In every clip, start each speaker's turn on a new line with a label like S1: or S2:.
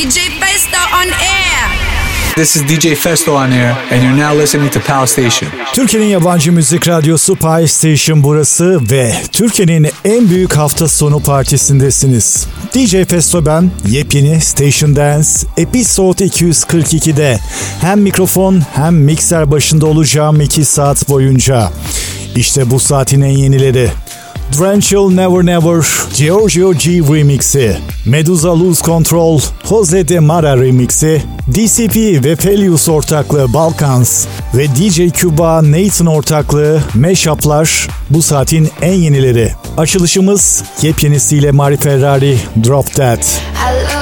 S1: DJ Festo on air.
S2: This is DJ Festo on air, and you're now listening to Pal Station.
S3: Türkiye'nin yabancı müzik radyosu Pie Station burası ve Türkiye'nin en büyük hafta sonu partisindesiniz. DJ Festo ben, yepyeni Station Dance Episode 242'de hem mikrofon hem mikser başında olacağım 2 saat boyunca. İşte bu saatin en yenileri. Drenchel Never Never, Giorgio G Remix'i, Medusa Lose Control, Jose de Mara Remix'i, DCP ve Pelius ortaklığı Balkans ve DJ Cuba Nathan ortaklığı Mashup'lar bu saatin en yenileri. Açılışımız yepyenisiyle Mari Ferrari Drop That.
S4: I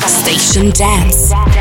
S5: Station
S6: Dance.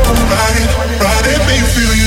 S7: Body, body make you feel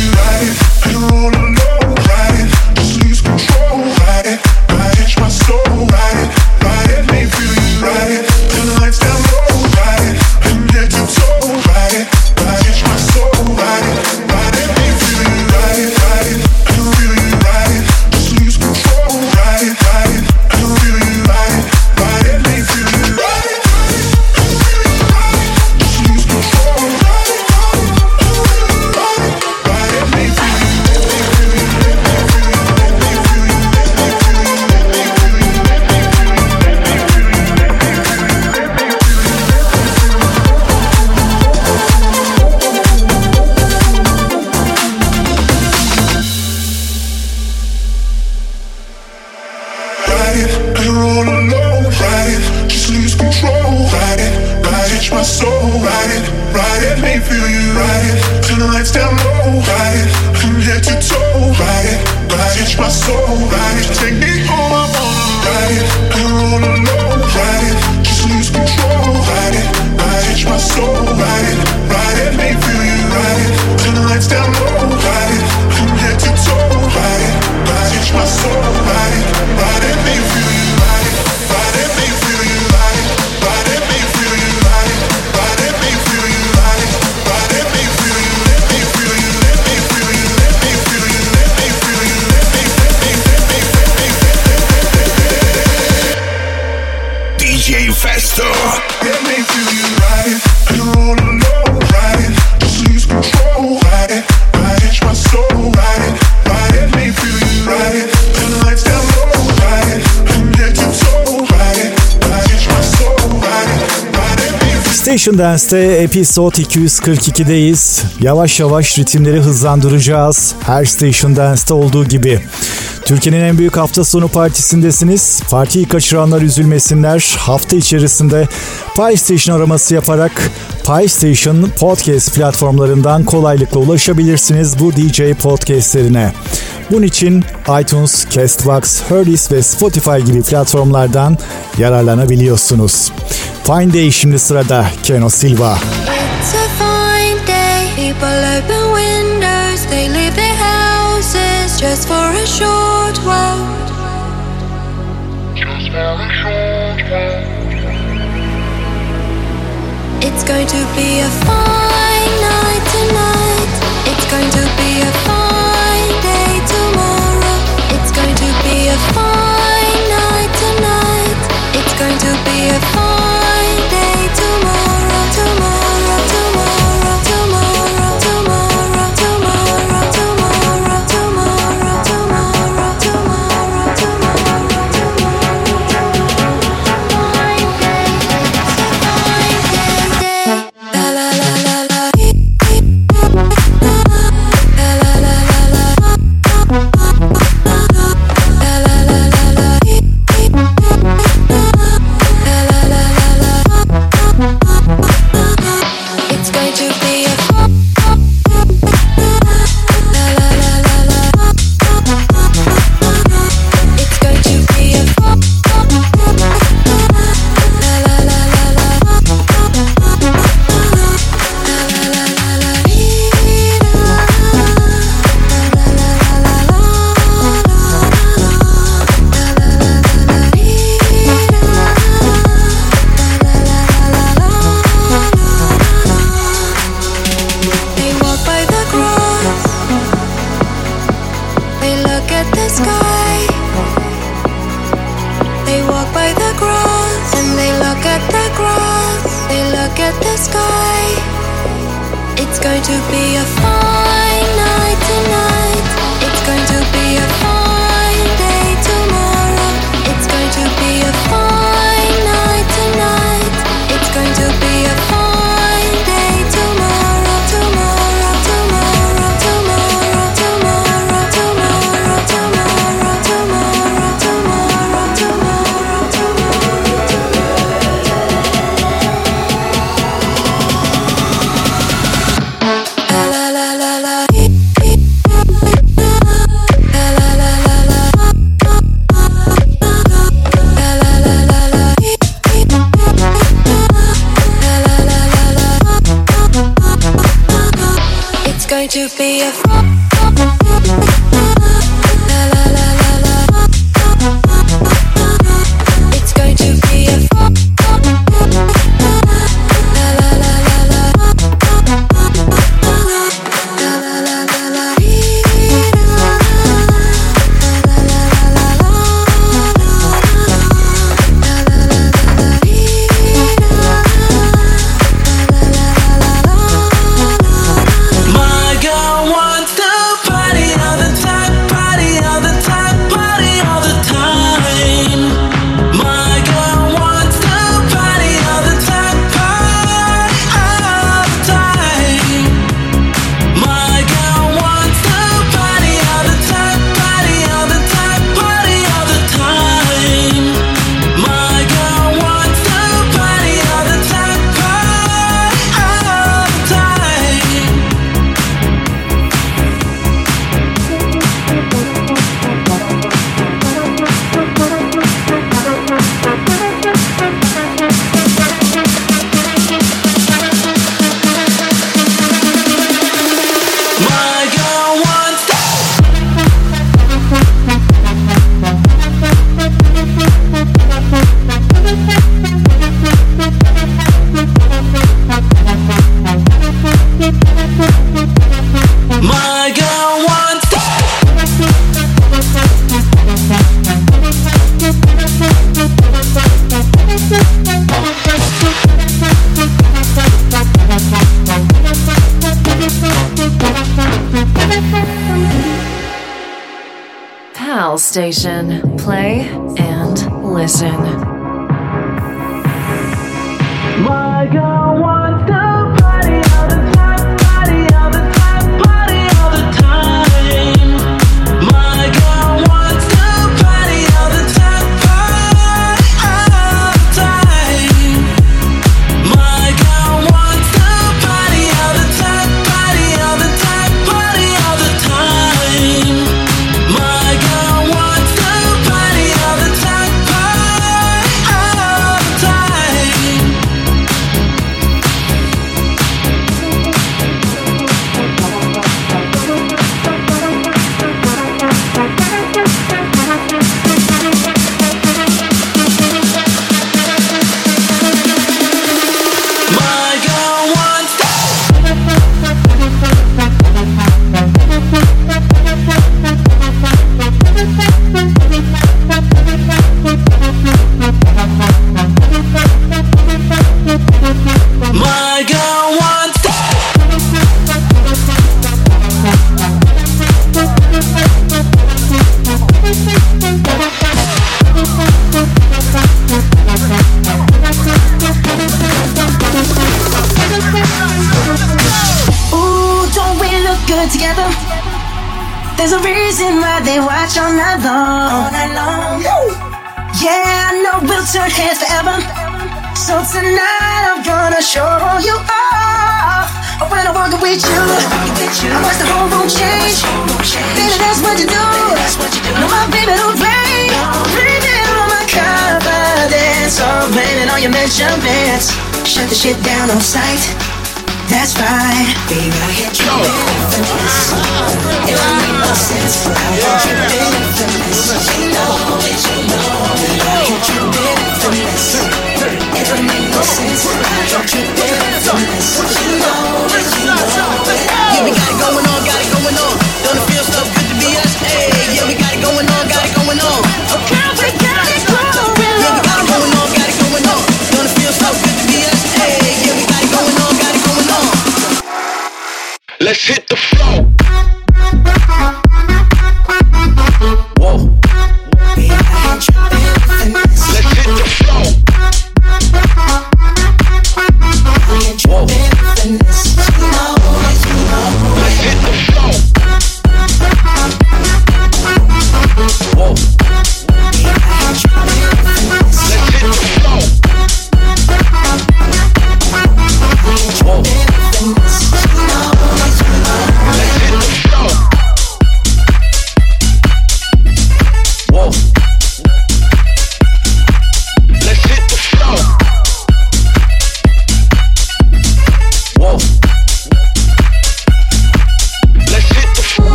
S3: Station Dance'te episode 242'deyiz. Yavaş yavaş ritimleri hızlandıracağız. Her Station Dance'te olduğu gibi. Türkiye'nin en büyük hafta sonu partisindesiniz. Partiyi kaçıranlar üzülmesinler. Hafta içerisinde PlayStation araması yaparak PlayStation Podcast platformlarından kolaylıkla ulaşabilirsiniz bu DJ podcastlerine. Bunun için iTunes, Castbox, Herdis ve Spotify gibi platformlardan yararlanabiliyorsunuz. Fine Day şimdi sırada Keno Silva.
S8: It's a fine day, people open windows, they leave their houses just for a short It's going to be a fine night tonight. It's going to be a fine a fine night tonight. It's going to be a fine Station.
S9: no
S8: sign.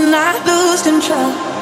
S8: When I lose control?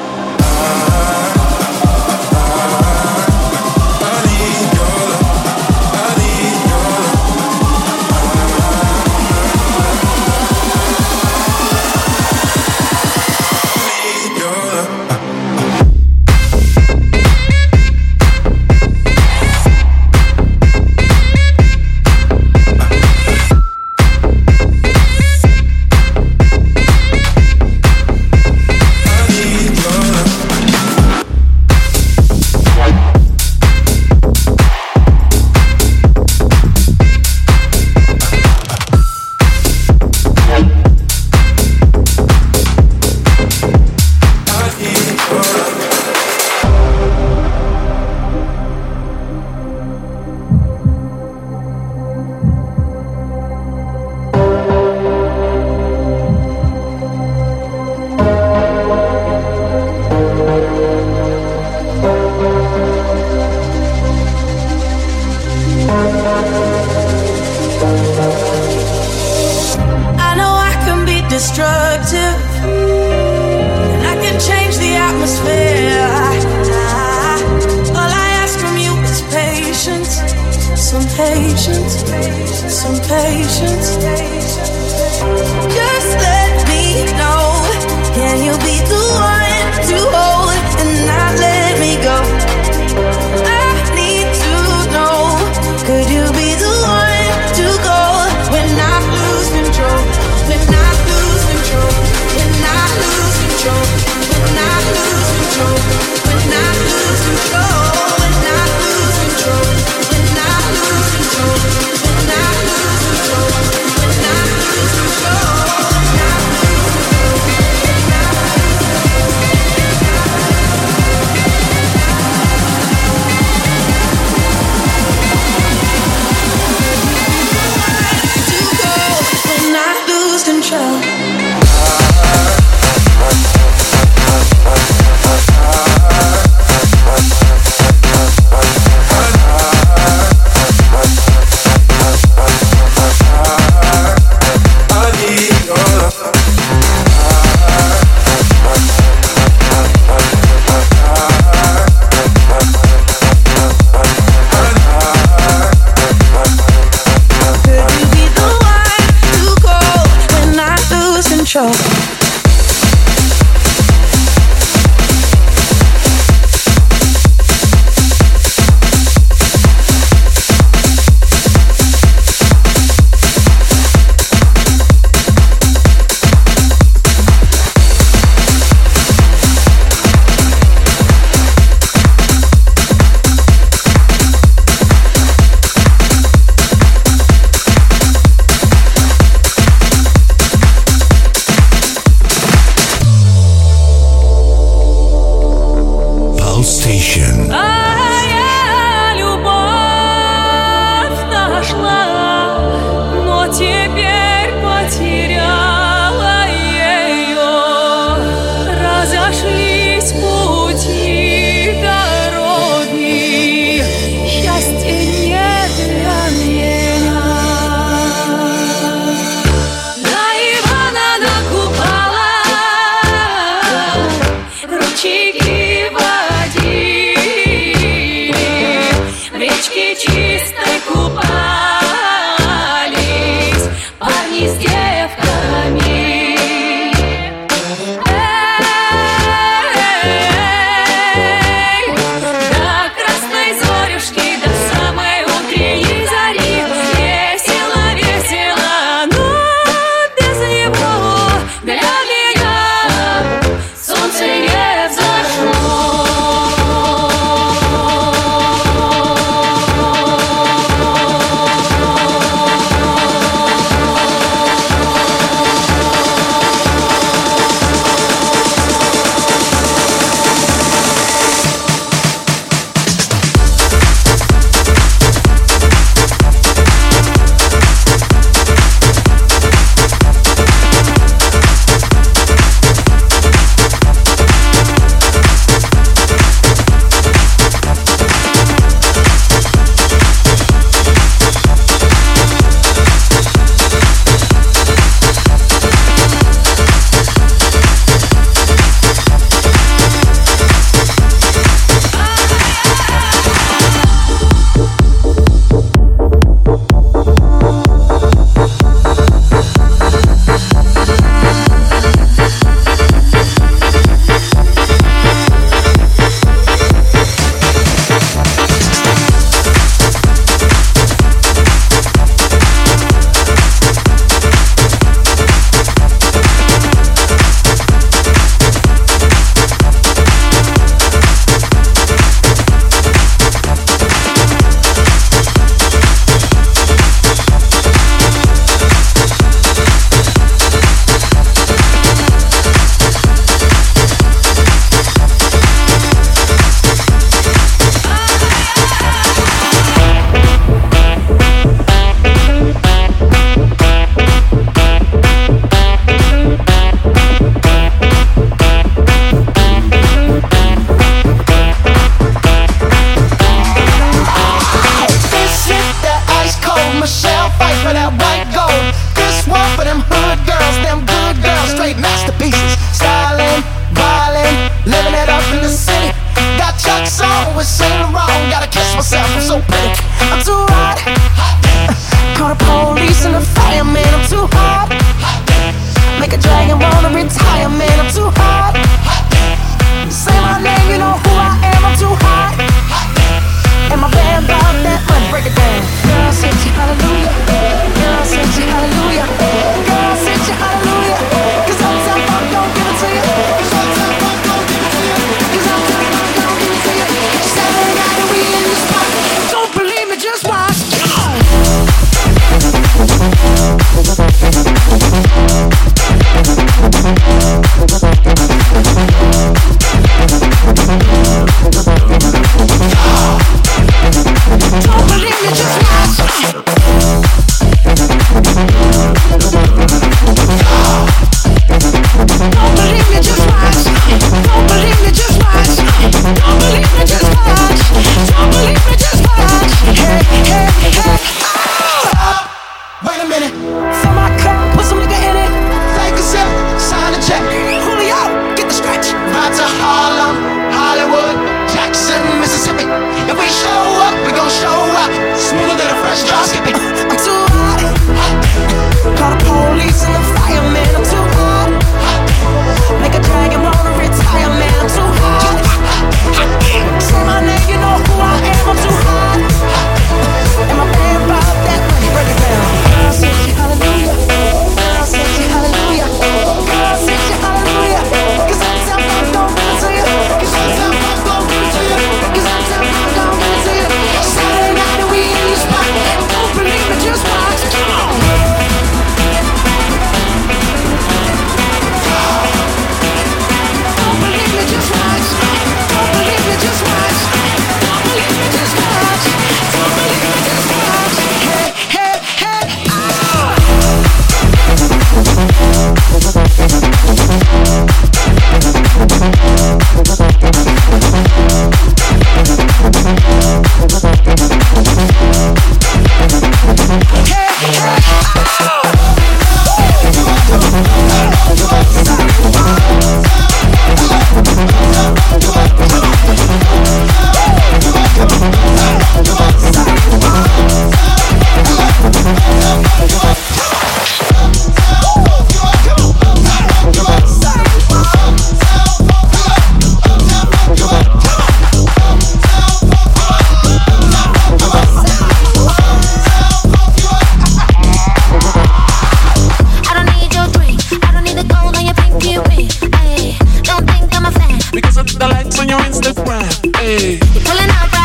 S8: the likes
S10: on your Instagram. Hey.
S11: Pulling out.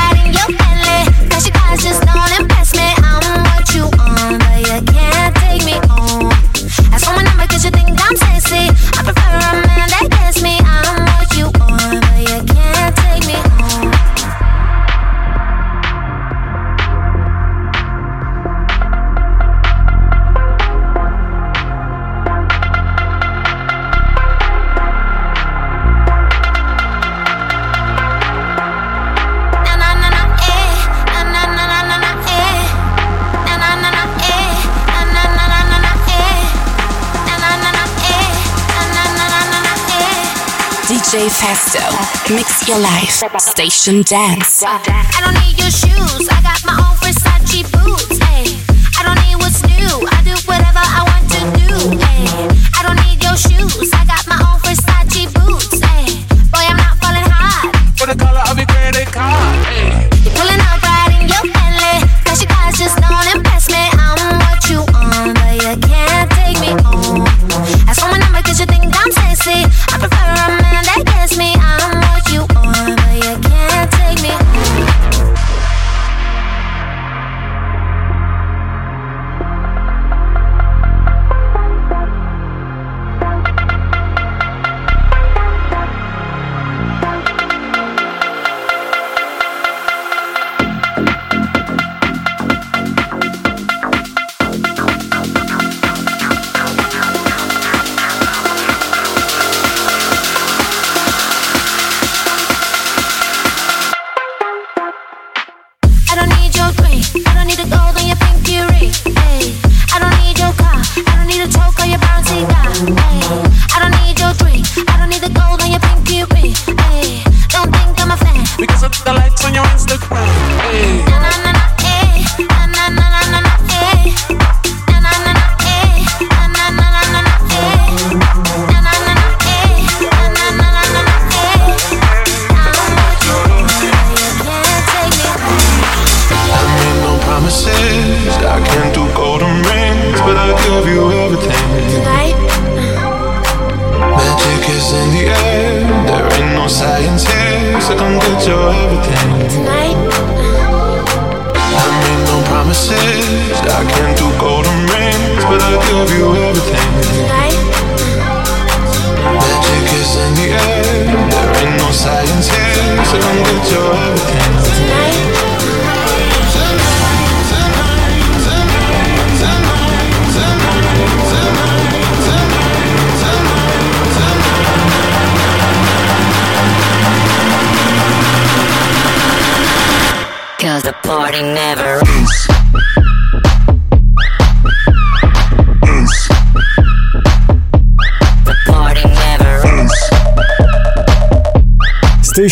S11: your
S12: life. Station Dance.
S11: I don't need your shoes. I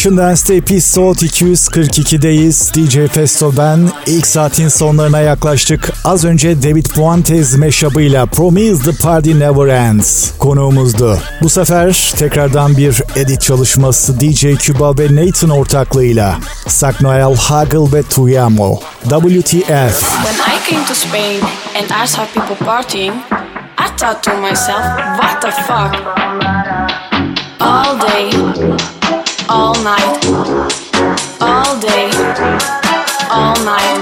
S3: Station Dance'de Episode 242'deyiz. DJ Festo ben. İlk saatin sonlarına yaklaştık. Az önce David Fuentes meşabıyla Promise the Party Never Ends konuğumuzdu. Bu sefer tekrardan bir edit çalışması DJ Cuba ve Nathan ortaklığıyla. Sak Noel Hagel ve Tuyamo. WTF.
S8: When I came to Spain and I saw people partying, I thought to myself, what the fuck? All day. all night, all day, all night.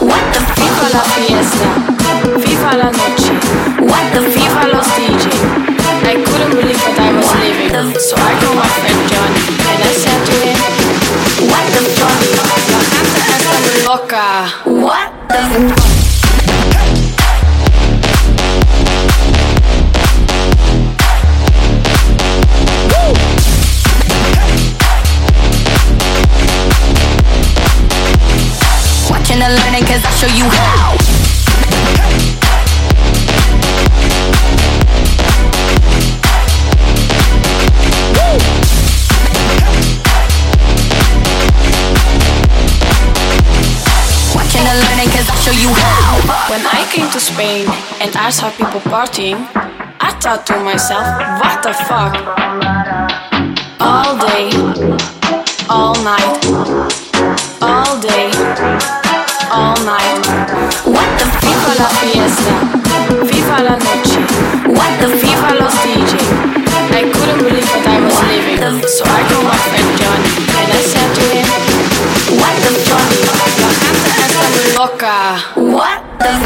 S8: What the FIFA la fiesta, FIFA la noche. What the FIFA los DJ. I couldn't believe that I was leaving, so I called my.
S13: show you how.
S8: When I came to Spain and I saw people partying, I thought to myself, what the fuck? All day, all night, all day, all night. What the FIFA la fiesta, FIFA la noche, what the FIFA los DJ. I couldn't believe that I was leaving, so I called my friend
S14: Jeff.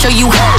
S14: show you how.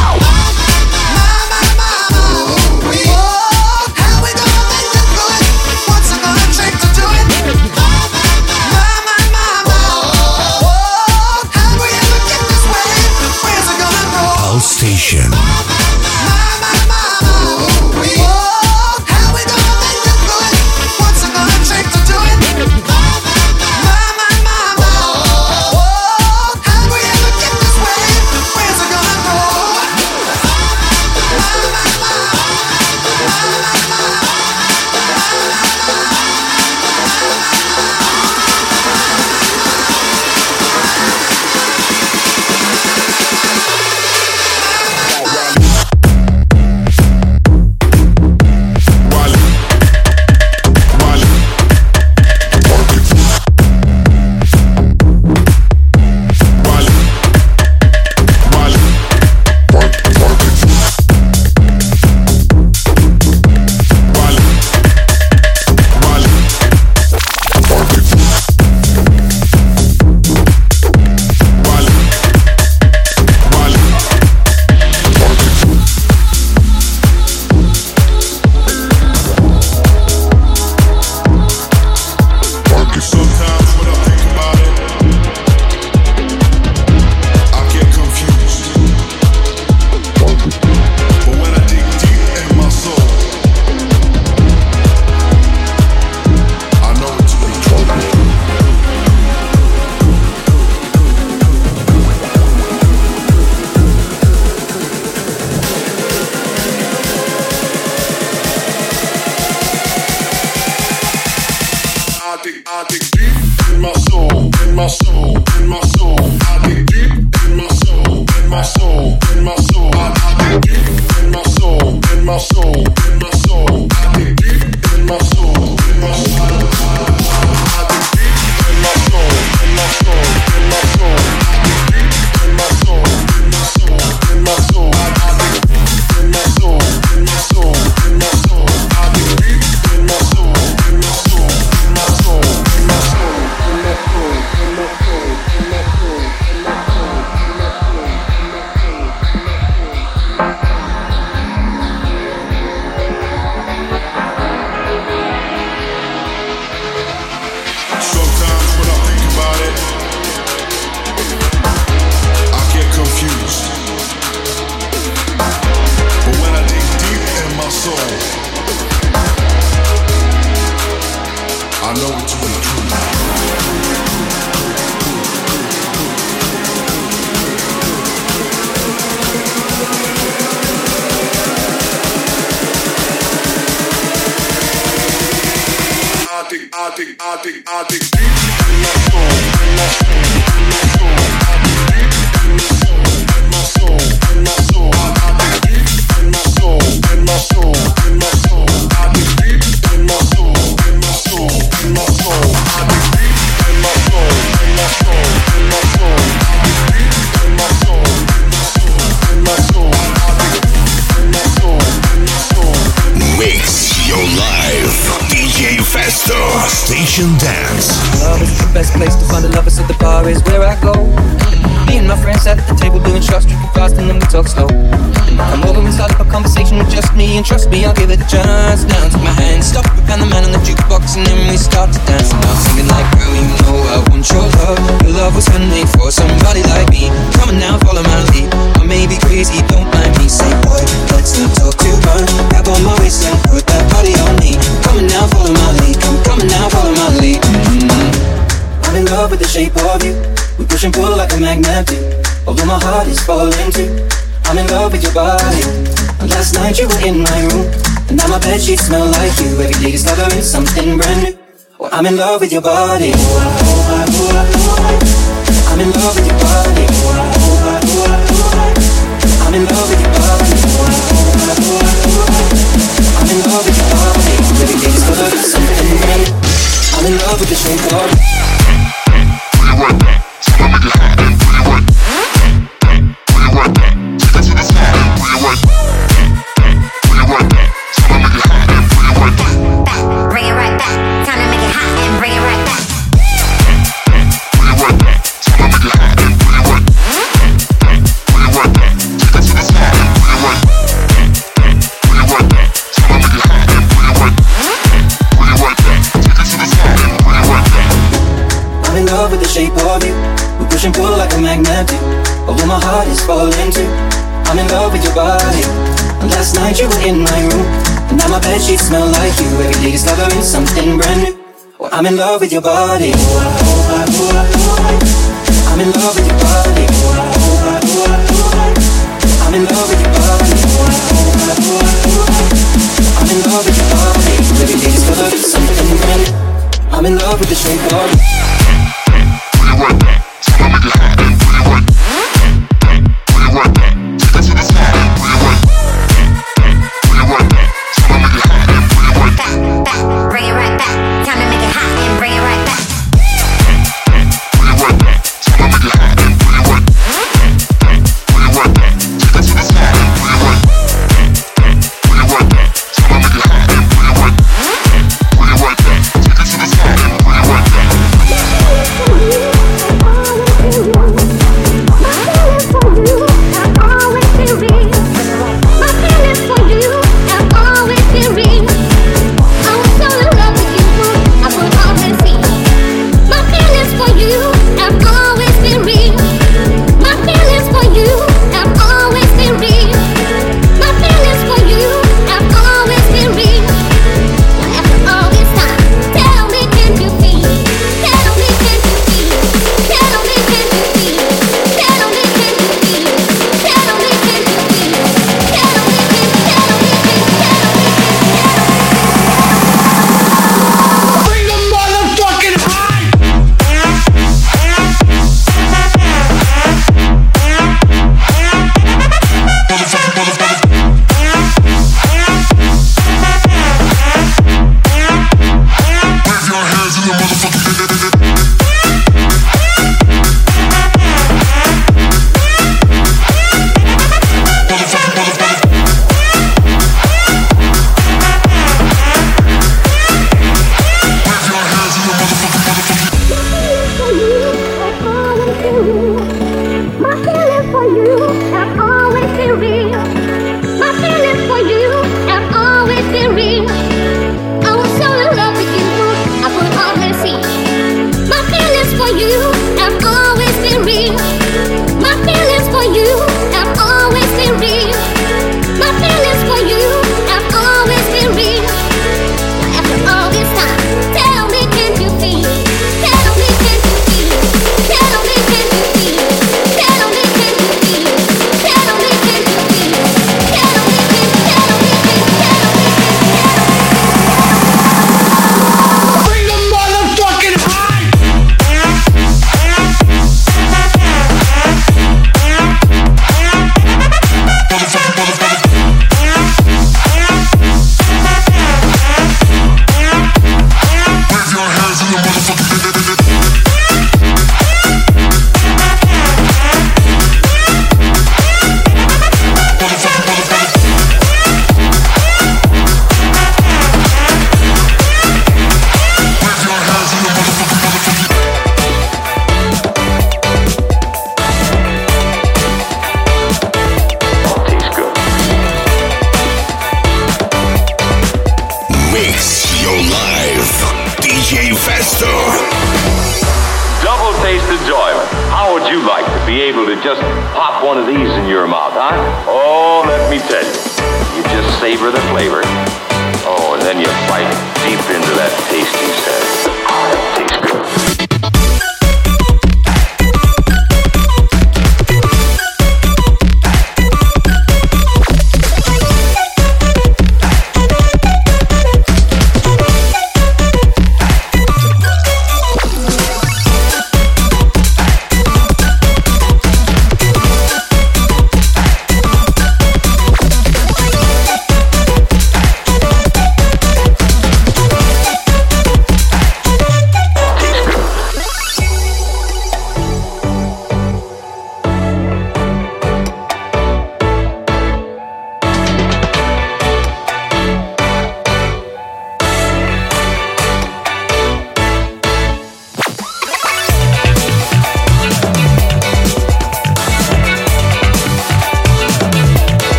S7: My soul, in my soul.
S15: And trust me, I'll give it a chance. Now take my hand, stop, found the man on the jukebox, and then we start to dance. And I'm singing like, girl, you know I want your love. Your love was handmade for somebody like me. Come on now, follow my lead. I may be crazy, don't mind me. Say, boy, let's not talk too much. Grab on my waist and put that body on me. Come on now, follow my lead. Come, come on now, follow my lead. Mm-hmm. I'm in love with the shape of you. We push and pull like a magnet do. Although my heart is falling too. I'm in love with your body. And last night you were in my room. And now my bed sheets smell like you. Every day discovering something brand new. Well, I'm in love with your body. I'm in love with your body. I'm in love with your body. I'm in love with your body. Every day discovering something brand new. I'm in love with the shape.
S11: In my room. And now my bed sheets smell like you. Every day discovering something brand new. Well, I'm in love with your body. Oh, oh, I'm in love with your body. I'm in love with your body. I'm in love with your body. Every day discovering something brand new. I'm in love with the shape of you.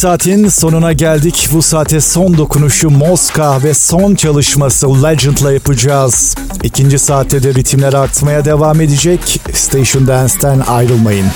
S3: saatin sonuna geldik. Bu saate son dokunuşu Moska ve son çalışması Legend'la yapacağız. İkinci saatte de ritimler artmaya devam edecek. Station Dance'ten ayrılmayın.